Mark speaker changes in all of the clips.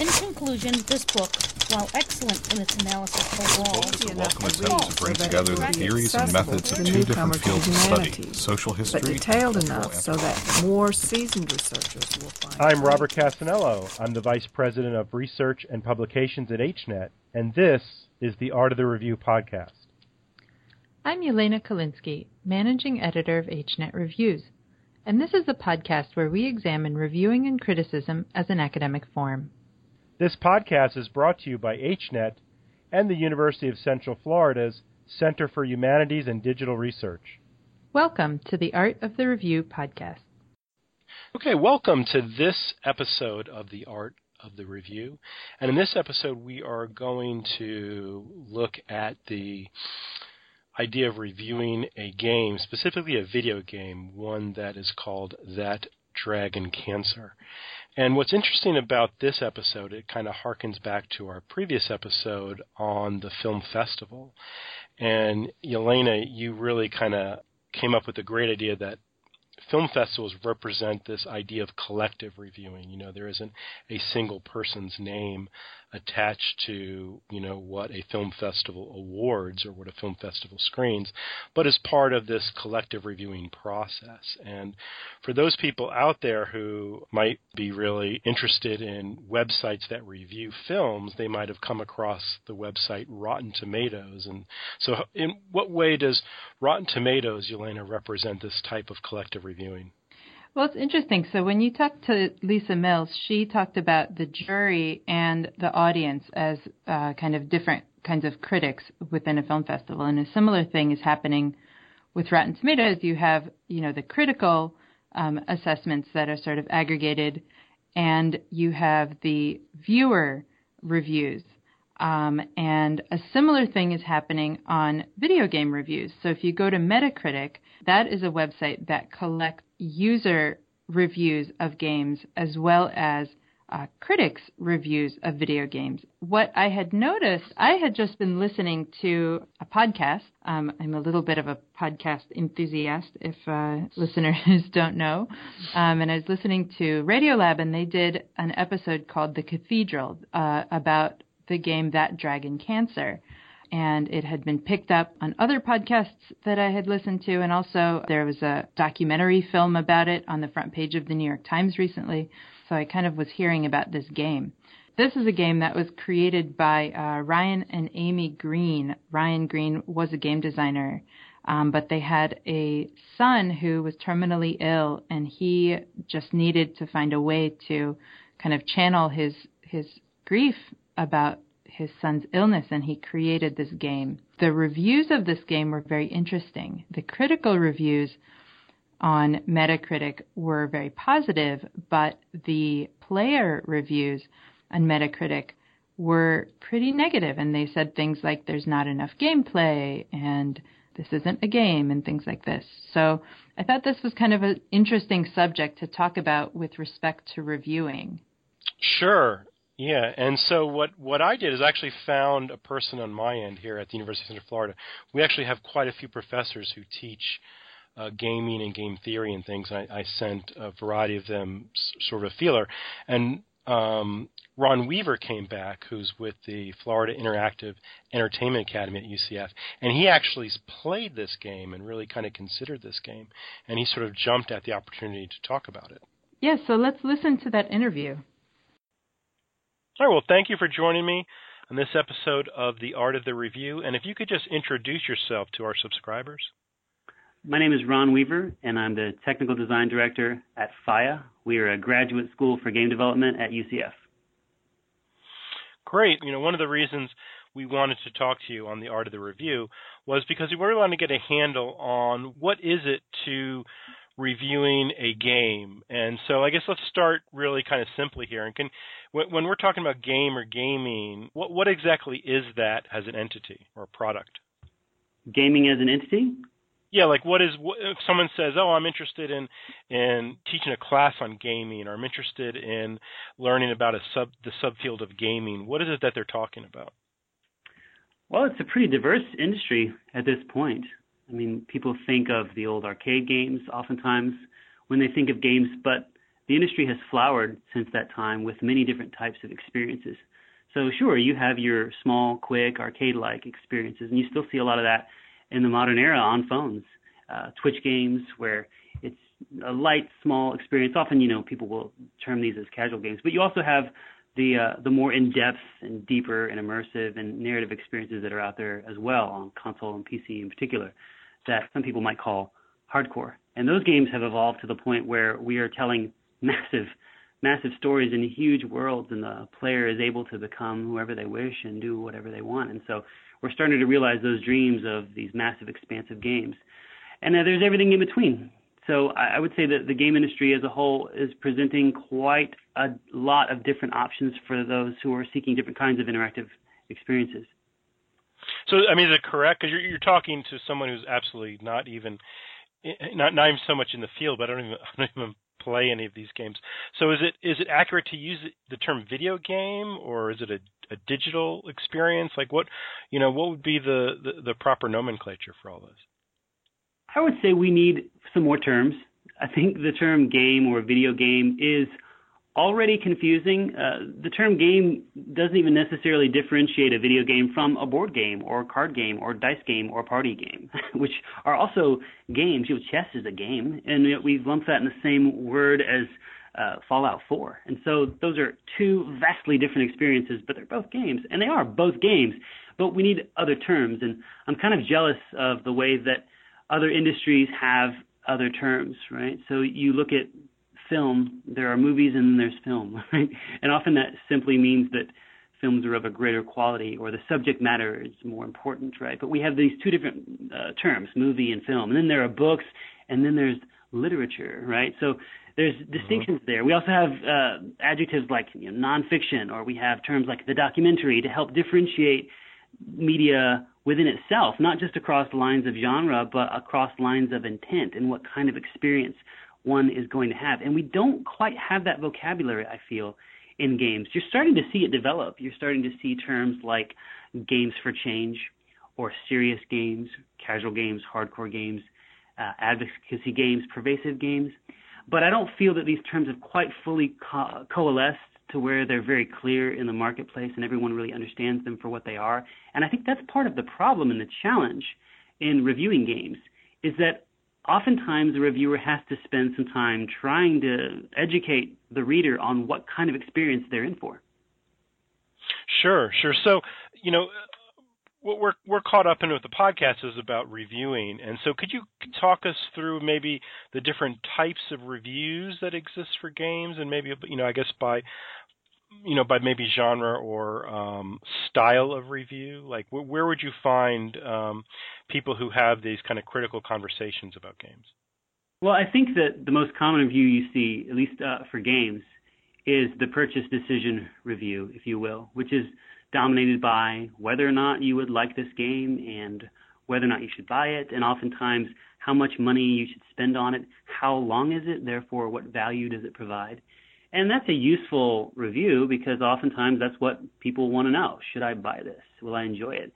Speaker 1: In conclusion, this book, while excellent in its analysis overall,
Speaker 2: book is a welcome attempt to bring together the theories and methods of two different fields of study, social history
Speaker 3: but detailed enough so that more seasoned researchers will find.
Speaker 4: I'm Robert Cassanello. I'm the Vice President of Research and Publications at HNET, and this is the Art of the Review podcast.
Speaker 5: I'm Yelena Kalinsky, Managing Editor of HNET Reviews, and this is a podcast where we examine reviewing and criticism as an academic form.
Speaker 4: This podcast is brought to you by HNET and the University of Central Florida's Center for Humanities and Digital Research.
Speaker 5: Welcome to the Art of the Review podcast.
Speaker 6: Okay, welcome to this episode of the Art of the Review. And in this episode, we are going to look at the idea of reviewing a game, specifically a video game, one that is called That Dragon Cancer. And what's interesting about this episode, it kind of harkens back to our previous episode on the film festival. And Yelena, you really kind of came up with a great idea that film festivals represent this idea of collective reviewing. You know, there isn't a single person's name attached to you know what a film festival awards or what a film festival screens, but as part of this collective reviewing process. And for those people out there who might be really interested in websites that review films, they might have come across the website Rotten Tomatoes. And so, in what way does Rotten Tomatoes, Yelena, represent this type of collective reviewing?
Speaker 5: Well, it's interesting. So when you talked to Lisa Mills, she talked about the jury and the audience as uh, kind of different kinds of critics within a film festival, and a similar thing is happening with Rotten Tomatoes. You have, you know, the critical um, assessments that are sort of aggregated, and you have the viewer reviews. Um, and a similar thing is happening on video game reviews. So if you go to Metacritic, that is a website that collects user reviews of games as well as uh, critics' reviews of video games. What I had noticed, I had just been listening to a podcast. Um, I'm a little bit of a podcast enthusiast, if uh, listeners don't know. Um, and I was listening to Radiolab, and they did an episode called The Cathedral uh, about the game That Dragon Cancer and it had been picked up on other podcasts that I had listened to, and also there was a documentary film about it on the front page of the New York Times recently. So I kind of was hearing about this game. This is a game that was created by uh, Ryan and Amy Green. Ryan Green was a game designer, um, but they had a son who was terminally ill, and he just needed to find a way to kind of channel his his grief about his son's illness and he created this game. The reviews of this game were very interesting. The critical reviews on Metacritic were very positive, but the player reviews on Metacritic were pretty negative and they said things like there's not enough gameplay and this isn't a game and things like this. So I thought this was kind of an interesting subject to talk about with respect to reviewing.
Speaker 6: Sure. Yeah, and so what what I did is actually found a person on my end here at the University of Central Florida. We actually have quite a few professors who teach uh, gaming and game theory and things. I, I sent a variety of them s- sort of a feeler, and um, Ron Weaver came back, who's with the Florida Interactive Entertainment Academy at UCF, and he actually played this game and really kind of considered this game, and he sort of jumped at the opportunity to talk about it.
Speaker 5: Yeah, so let's listen to that interview.
Speaker 6: All right, well, thank you for joining me on this episode of The Art of the Review. And if you could just introduce yourself to our subscribers.
Speaker 7: My name is Ron Weaver, and I'm the Technical Design Director at FIEA. We are a graduate school for game development at UCF.
Speaker 6: Great. You know, one of the reasons we wanted to talk to you on The Art of the Review was because we really wanted to get a handle on what is it to reviewing a game. And so I guess let's start really kind of simply here. And can when, when we're talking about game or gaming, what what exactly is that as an entity or a product?
Speaker 7: Gaming as an entity?
Speaker 6: Yeah, like what is what, if someone says, "Oh, I'm interested in in teaching a class on gaming, or I'm interested in learning about a sub the subfield of gaming." What is it that they're talking about?
Speaker 7: Well, it's a pretty diverse industry at this point. I mean, people think of the old arcade games oftentimes when they think of games, but the industry has flowered since that time with many different types of experiences. So sure, you have your small, quick, arcade-like experiences, and you still see a lot of that in the modern era on phones. Uh, Twitch games where it's a light, small experience. Often, you know, people will term these as casual games, but you also have the uh, the more in-depth and deeper and immersive and narrative experiences that are out there as well on console and PC in particular, that some people might call hardcore. And those games have evolved to the point where we are telling massive, massive stories in huge worlds, and the player is able to become whoever they wish and do whatever they want. And so we're starting to realize those dreams of these massive, expansive games. And uh, there's everything in between. So I, I would say that the game industry as a whole is presenting quite a lot of different options for those who are seeking different kinds of interactive experiences.
Speaker 6: So, I mean, is it correct? Because you're, you're talking to someone who's absolutely not even, eh, eh, not not even so much in the field, but I don't even, I don't even play any of these games. So, is it is it accurate to use the term video game, or is it a, a digital experience? Like, what you know, what would be the, the the proper nomenclature for all this?
Speaker 7: I would say we need some more terms. I think the term game or video game is already confusing. Uh, the term game doesn't even necessarily differentiate a video game from a board game or card game or dice game or party game, which are also games. You know, chess is a game, and we've lumped that in the same word as uh, Fallout 4. And so those are two vastly different experiences, but they're both games, and they are both games. But we need other terms, and I'm kind of jealous of the way that other industries have other terms, right? So you look at film, there are movies and then there's film, right? And often that simply means that films are of a greater quality or the subject matter is more important, right? But we have these two different uh, terms, movie and film. And then there are books and then there's literature, right? So there's mm-hmm. distinctions there. We also have uh, adjectives like you know, nonfiction, or we have terms like the documentary to help differentiate media within itself, not just across lines of genre, but across lines of intent and what kind of experience one is going to have. And we don't quite have that vocabulary, I feel, in games. You're starting to see it develop. You're starting to see terms like games for change or serious games, casual games, hardcore games, uh, advocacy games, pervasive games. But I don't feel that these terms have quite fully co- coalesced to where they're very clear in the marketplace and everyone really understands them for what they are. And I think that's part of the problem and the challenge in reviewing games is that oftentimes the reviewer has to spend some time trying to educate the reader on what kind of experience they're in for.
Speaker 6: Sure, sure. So, you know, what we're we're caught up in with the podcast is about reviewing, and so could you talk us through maybe the different types of reviews that exist for games, and maybe you know, I guess by you know, by maybe genre or um, style of review? Like, wh- where would you find um, people who have these kind of critical conversations about games?
Speaker 7: Well, I think that the most common review you see, at least uh, for games, is the purchase decision review, if you will, which is dominated by whether or not you would like this game and whether or not you should buy it, and oftentimes how much money you should spend on it, how long is it, therefore what value does it provide. And that's a useful review because oftentimes that's what people want to know. Should I buy this? Will I enjoy it?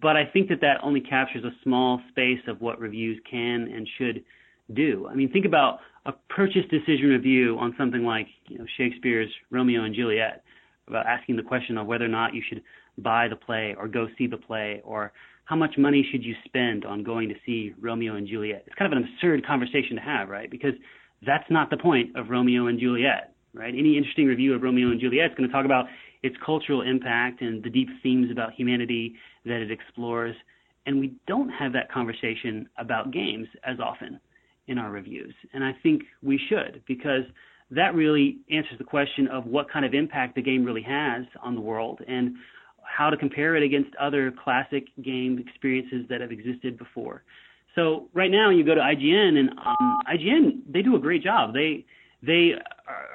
Speaker 7: But I think that that only captures a small space of what reviews can and should do. I mean, think about a purchase decision review on something like you know, Shakespeare's Romeo and Juliet, about asking the question of whether or not you should buy the play or go see the play, or how much money should you spend on going to see Romeo and Juliet. It's kind of an absurd conversation to have, right? Because that's not the point of Romeo and Juliet right? Any interesting review of Romeo and Juliet is going to talk about its cultural impact and the deep themes about humanity that it explores. And we don't have that conversation about games as often in our reviews. And I think we should because that really answers the question of what kind of impact the game really has on the world and how to compare it against other classic game experiences that have existed before. So right now you go to IGN and um, IGN they do a great job. They they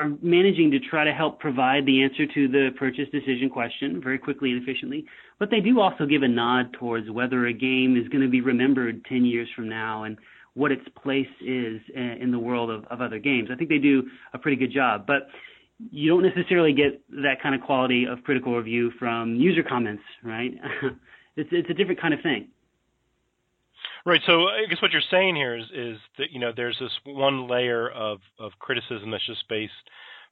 Speaker 7: are managing to try to help provide the answer to the purchase decision question very quickly and efficiently. But they do also give a nod towards whether a game is going to be remembered 10 years from now and what its place is eh, in the world of, of other games. I think they do a pretty good job. But you don't necessarily get that kind of quality of critical review from user comments, right? it's, it's a different kind of thing.
Speaker 6: Right. So I guess what you're saying here is is that you know there's this one layer of of criticism that's just based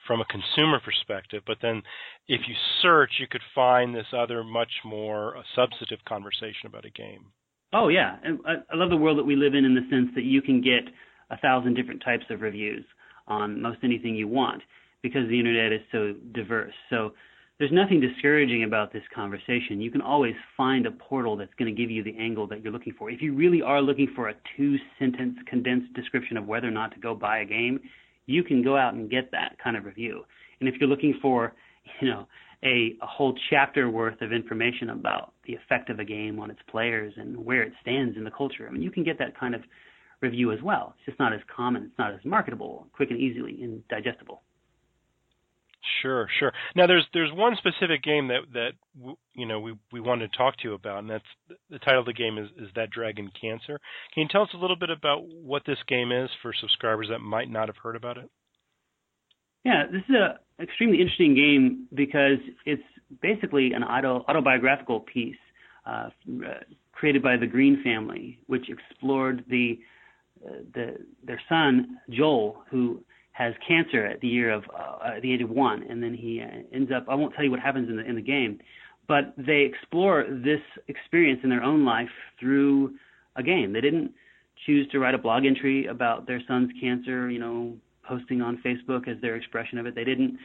Speaker 6: from a consumer perspective, but then if you search, you could find this other much more uh, substantive conversation about a game.
Speaker 7: Oh yeah, and I, I love the world that we live in in the sense that you can get a thousand different types of reviews on most anything you want because the internet is so diverse. So there's nothing discouraging about this conversation. You can always find a portal that's going to give you the angle that you're looking for. If you really are looking for a two sentence condensed description of whether or not to go buy a game, you can go out and get that kind of review. And if you're looking for, you know, a, a whole chapter worth of information about the effect of a game on its players and where it stands in the culture, I mean, you can get that kind of review as well. It's just not as common. It's not as marketable, quick and easily, and digestible.
Speaker 6: Sure, sure. Now there's there's one specific game that that you know we we wanted to talk to you about, and that's the title of the game is is that Dragon Cancer. Can you tell us a little bit about what this game is for subscribers that might not have heard about it?
Speaker 7: Yeah, this is a extremely interesting game because it's basically an auto, autobiographical piece uh, created by the Green family, which explored the, uh, the their son Joel, who has cancer at the year of uh, at the age of one, and then he uh, ends up. I won't tell you what happens in the in the game, but they explore this experience in their own life through a game. They didn't choose to write a blog entry about their son's cancer, you know, posting on Facebook as their expression of it. They didn't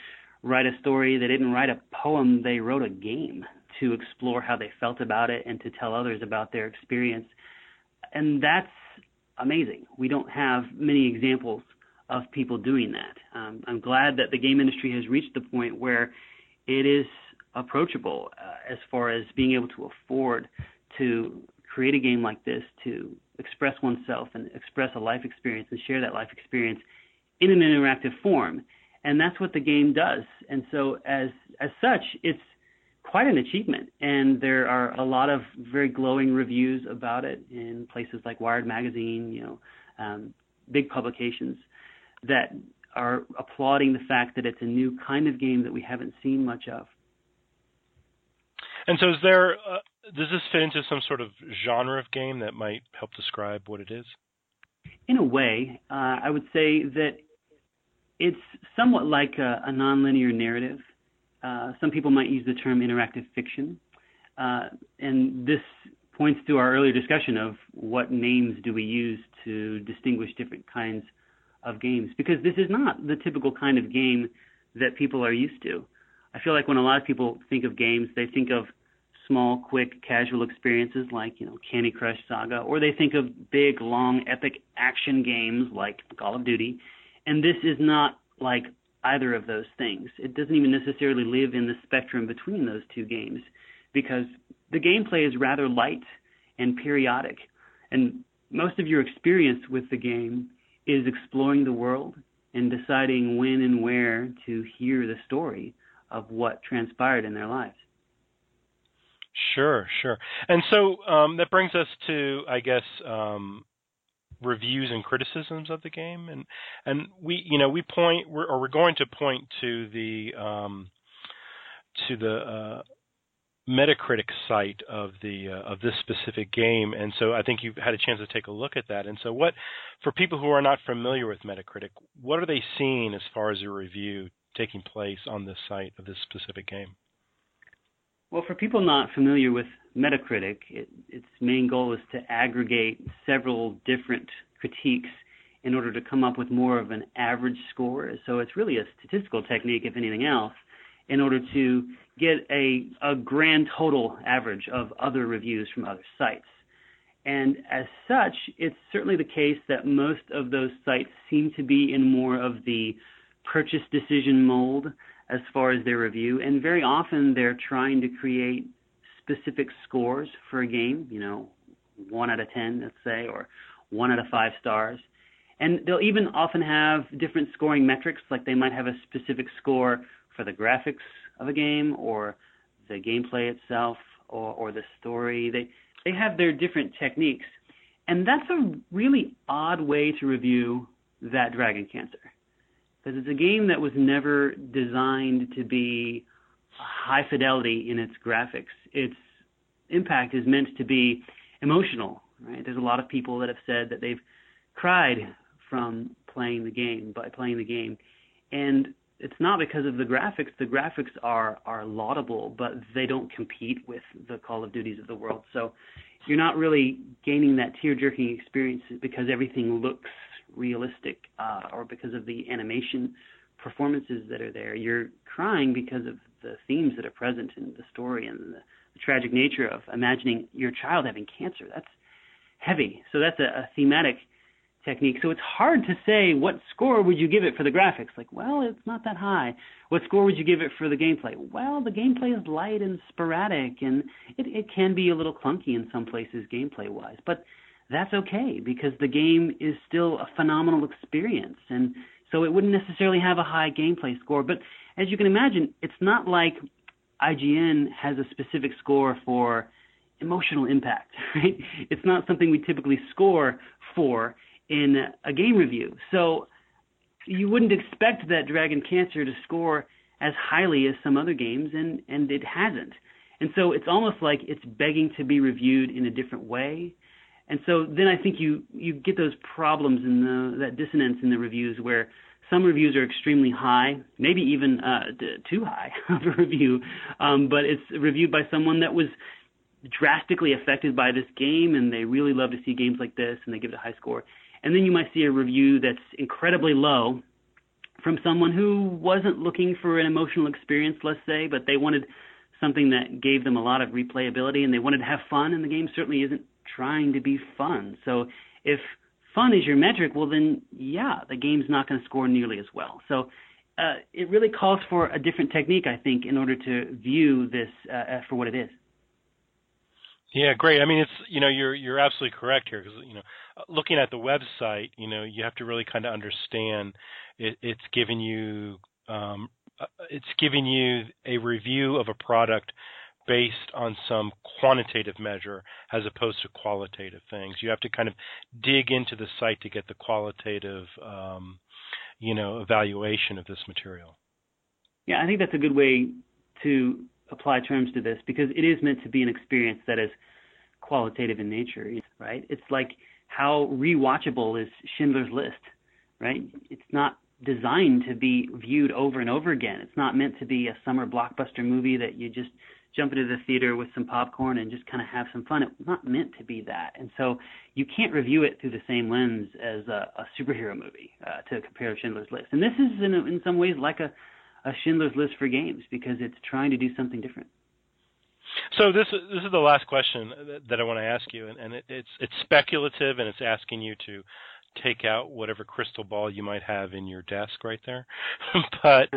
Speaker 7: write a story. They didn't write a poem. They wrote a game to explore how they felt about it and to tell others about their experience. And that's amazing. We don't have many examples of people doing that. Um, I'm glad that the game industry has reached the point where it is approachable uh, as far as being able to afford to create a game like this to express oneself and express a life experience and share that life experience in an interactive form. And that's what the game does. And so as as such, it's quite an achievement. And there are a lot of very glowing reviews about it in places like Wired Magazine, you know, um, big publications that are applauding the fact that it's a new kind of game that we haven't seen much of.
Speaker 6: And so, is there? Uh, does this fit into some sort of genre of game that might help describe what it is?
Speaker 7: In a way, uh, I would say that it's somewhat like a, a nonlinear narrative. Uh, some people might use the term interactive fiction, uh, and this points to our earlier discussion of what names do we use to distinguish different kinds of games because this is not the typical kind of game that people are used to. I feel like when a lot of people think of games, they think of small, quick, casual experiences like, you know, Candy Crush Saga, or they think of big, long, epic action games like Call of Duty. And this is not like either of those things. It doesn't even necessarily live in the spectrum between those two games because the gameplay is rather light and periodic. And most of your experience with the game is exploring the world and deciding when and where to hear the story of what transpired in their lives.
Speaker 6: Sure, sure. And so um, that brings us to, I guess, um, reviews and criticisms of the game, and and we, you know, we point, we're, or we're going to point to the um, to the uh, Metacritic site of the uh, of this specific game, and so I think you've had a chance to take a look at that. And so, what for people who are not familiar with Metacritic, what are they seeing as far as a review taking place on this site of this specific game?
Speaker 7: Well, for people not familiar with Metacritic, it, its main goal is to aggregate several different critiques in order to come up with more of an average score. So it's really a statistical technique, if anything else, in order to get a, a grand total average of other reviews from other sites. And as such, it's certainly the case that most of those sites seem to be in more of the purchase decision mold as far as their review. And very often they're trying to create specific scores for a game, you know, one out of 10, let's say, or one out of five stars. And they'll even often have different scoring metrics, like they might have a specific score for the graphics of a game or the gameplay itself or, or the story. They they have their different techniques, and that's a really odd way to review that Dragon Cancer because it's a game that was never designed to be high fidelity in its graphics. Its impact is meant to be emotional right? There's a lot of people that have said that they've cried from playing the game by playing the game, and it's not because of the graphics. The graphics are are laudable, but they don't compete with the Call of Duties of the world. So you're not really gaining that tear jerking experience because everything looks realistic uh, or because of the animation performances that are there. You're crying because of the themes that are present in the story and the, the tragic nature of imagining your child having cancer. That's heavy. So that's a, a thematic technique. So it's hard to say what score would you give it for the graphics. Like, well, it's not that high. What score would you give it for the gameplay? Well, the gameplay is light and sporadic, and it, it can be a little clunky in some places gameplay wise. But that's okay because the game is still a phenomenal experience, and so it wouldn't necessarily have a high gameplay score. But as you can imagine, it's not like IGN has a specific score for emotional impact, right? It's not something we typically score for in a game review. So you wouldn't expect that Dragon Cancer to score as highly as some other games, and and it hasn't. And so it's almost like it's begging to be reviewed in a different way. And so then I think you you get those problems in the that dissonance in the reviews where some reviews are extremely high, maybe even uh, too high of a review, um, but it's reviewed by someone that was drastically affected by this game and they really love to see games like this and they give it a high score. And then you might see a review that's incredibly low from someone who wasn't looking for an emotional experience, let's say, but they wanted something that gave them a lot of replayability and they wanted to have fun, and the game certainly isn't trying to be fun. So if fun is your metric, well, then yeah, the game's not going to score nearly as well. So uh, it really calls for a different technique, I think, in order to view this uh, for what it is.
Speaker 6: Yeah, great. I mean, it's you know you're you're absolutely correct here because you know looking at the website, you know you have to really kind of understand it, it's giving you um, uh, it's giving you a review of a product based on some quantitative measure as opposed to qualitative things. You have to kind of dig into the site to get the qualitative um, you know evaluation of this material.
Speaker 7: Yeah, I think that's a good way to apply terms to this because it is meant to be an experience that is qualitative in nature, right? It's like how rewatchable is Schindler's List, right? It's not designed to be viewed over and over again. It's not meant to be a summer blockbuster movie that you just jump into the theater with some popcorn and just kind of have some fun. It's not meant to be that. And so you can't review it through the same lens as a, a superhero movie uh, to compare Schindler's List. And this is in, in some ways like a a Schindler's List for games because it's trying to do something different.
Speaker 6: So this this is the last question that I want to ask you, and, and it, it's it's speculative, and it's asking you to take out whatever crystal ball you might have in your desk right there. but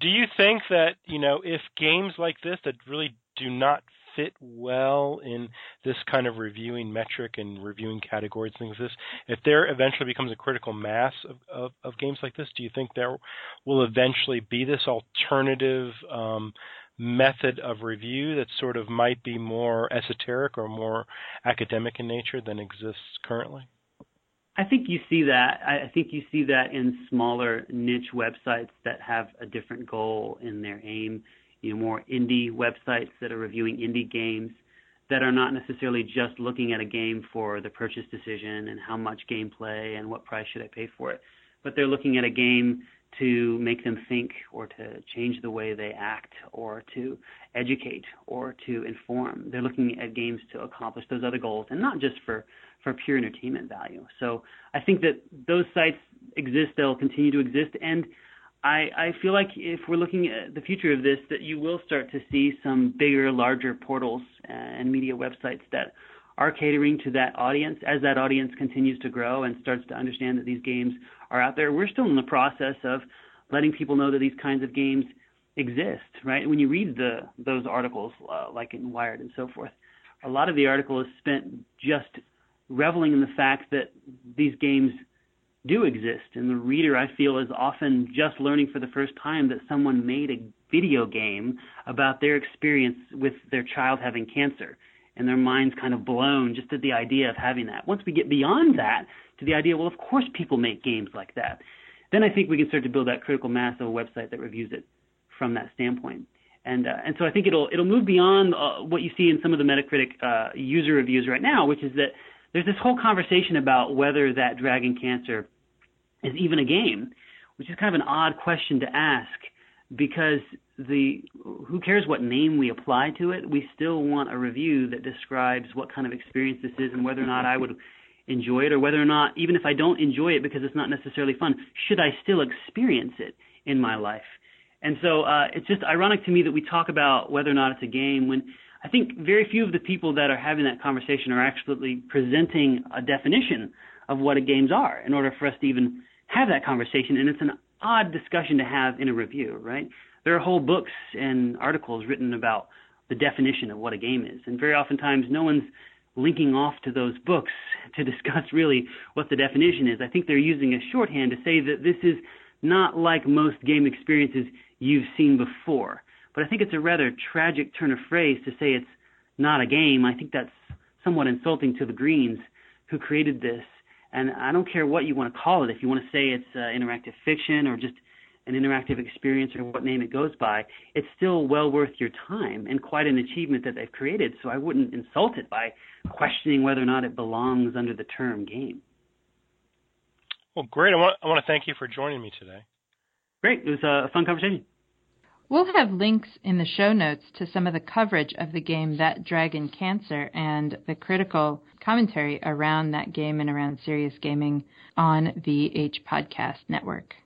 Speaker 6: do you think that you know if games like this that really do not fit well in this kind of reviewing metric and reviewing categories, things like this, if there eventually becomes a critical mass of, of, of games like this, do you think there will eventually be this alternative um, method of review that sort of might be more esoteric or more academic in nature than exists currently?
Speaker 7: I think you see that. I think you see that in smaller niche websites that have a different goal in their aim you know, more indie websites that are reviewing indie games that are not necessarily just looking at a game for the purchase decision and how much gameplay and what price should I pay for it, but they're looking at a game to make them think or to change the way they act or to educate or to inform. They're looking at games to accomplish those other goals and not just for, for pure entertainment value. So I think that those sites exist, they'll continue to exist, and I, I feel like if we're looking at the future of this, that you will start to see some bigger, larger portals and media websites that are catering to that audience. As that audience continues to grow and starts to understand that these games are out there, we're still in the process of letting people know that these kinds of games exist. Right? When you read the those articles, uh, like in Wired and so forth, a lot of the article is spent just reveling in the fact that these games do exist. And the reader, I feel, is often just learning for the first time that someone made a video game about their experience with their child having cancer. And their mind's kind of blown just at the idea of having that. Once we get beyond that to the idea, well, of course people make games like that, then I think we can start to build that critical mass of a website that reviews it from that standpoint. And uh, and so I think it'll it'll move beyond uh, what you see in some of the Metacritic uh, user reviews right now, which is that there's this whole conversation about whether that Dragon Cancer is even a game, which is kind of an odd question to ask because the who cares what name we apply to it? We still want a review that describes what kind of experience this is and whether or not I would enjoy it or whether or not even if I don't enjoy it because it's not necessarily fun, should I still experience it in my life? And so uh, it's just ironic to me that we talk about whether or not it's a game when I think very few of the people that are having that conversation are actually presenting a definition of what a games are in order for us to even have that conversation. And it's an odd discussion to have in a review, right? There are whole books and articles written about the definition of what a game is. And very oftentimes no one's linking off to those books to discuss really what the definition is. I think they're using a shorthand to say that this is not like most game experiences you've seen before. But I think it's a rather tragic turn of phrase to say it's not a game. I think that's somewhat insulting to the Greens who created this. And I don't care what you want to call it. If you want to say it's uh, interactive fiction or just an interactive experience or what name it goes by, it's still well worth your time and quite an achievement that they've created. So I wouldn't insult it by questioning whether or not it belongs under the term game.
Speaker 6: Well, great. I want, I want to thank you for joining me today.
Speaker 7: Great. It was a fun conversation.
Speaker 5: We'll have links in the show notes to some of the coverage of the game That Dragon Cancer and the critical commentary around that game and around serious gaming on the H Podcast Network.